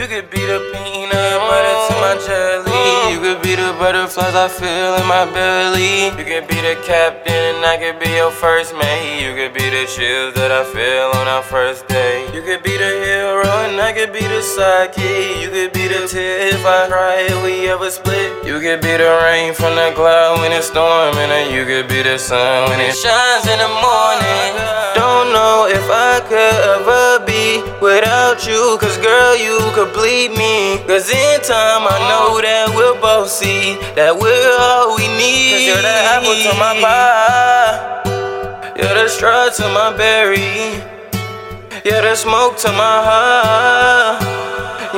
You could be the peanut butter to my jelly. You could be the butterflies I feel in my belly. You could be the captain and I could be your first mate. You could be the chills that I feel on our first day. You could be the hero and I could be the sidekick. You could be the tear if I cry if we ever split. You could be the rain from the cloud when it's storming, and you could be the sun when it shines in the morning. Don't know if I could ever without you, cause girl, you complete me. Cause in time, I know that we'll both see that we're all we need. Cause you're the apple to my pie, you're the straw to my berry, you're the smoke to my heart.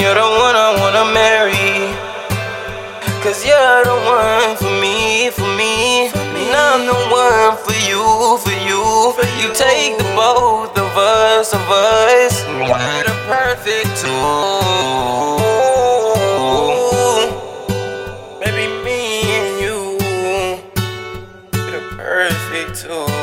You're the one I wanna marry. Cause you're the one for me, for me. And I'm the one for you, for you. You take the both of us, of us. Baby, me and you, perfect two.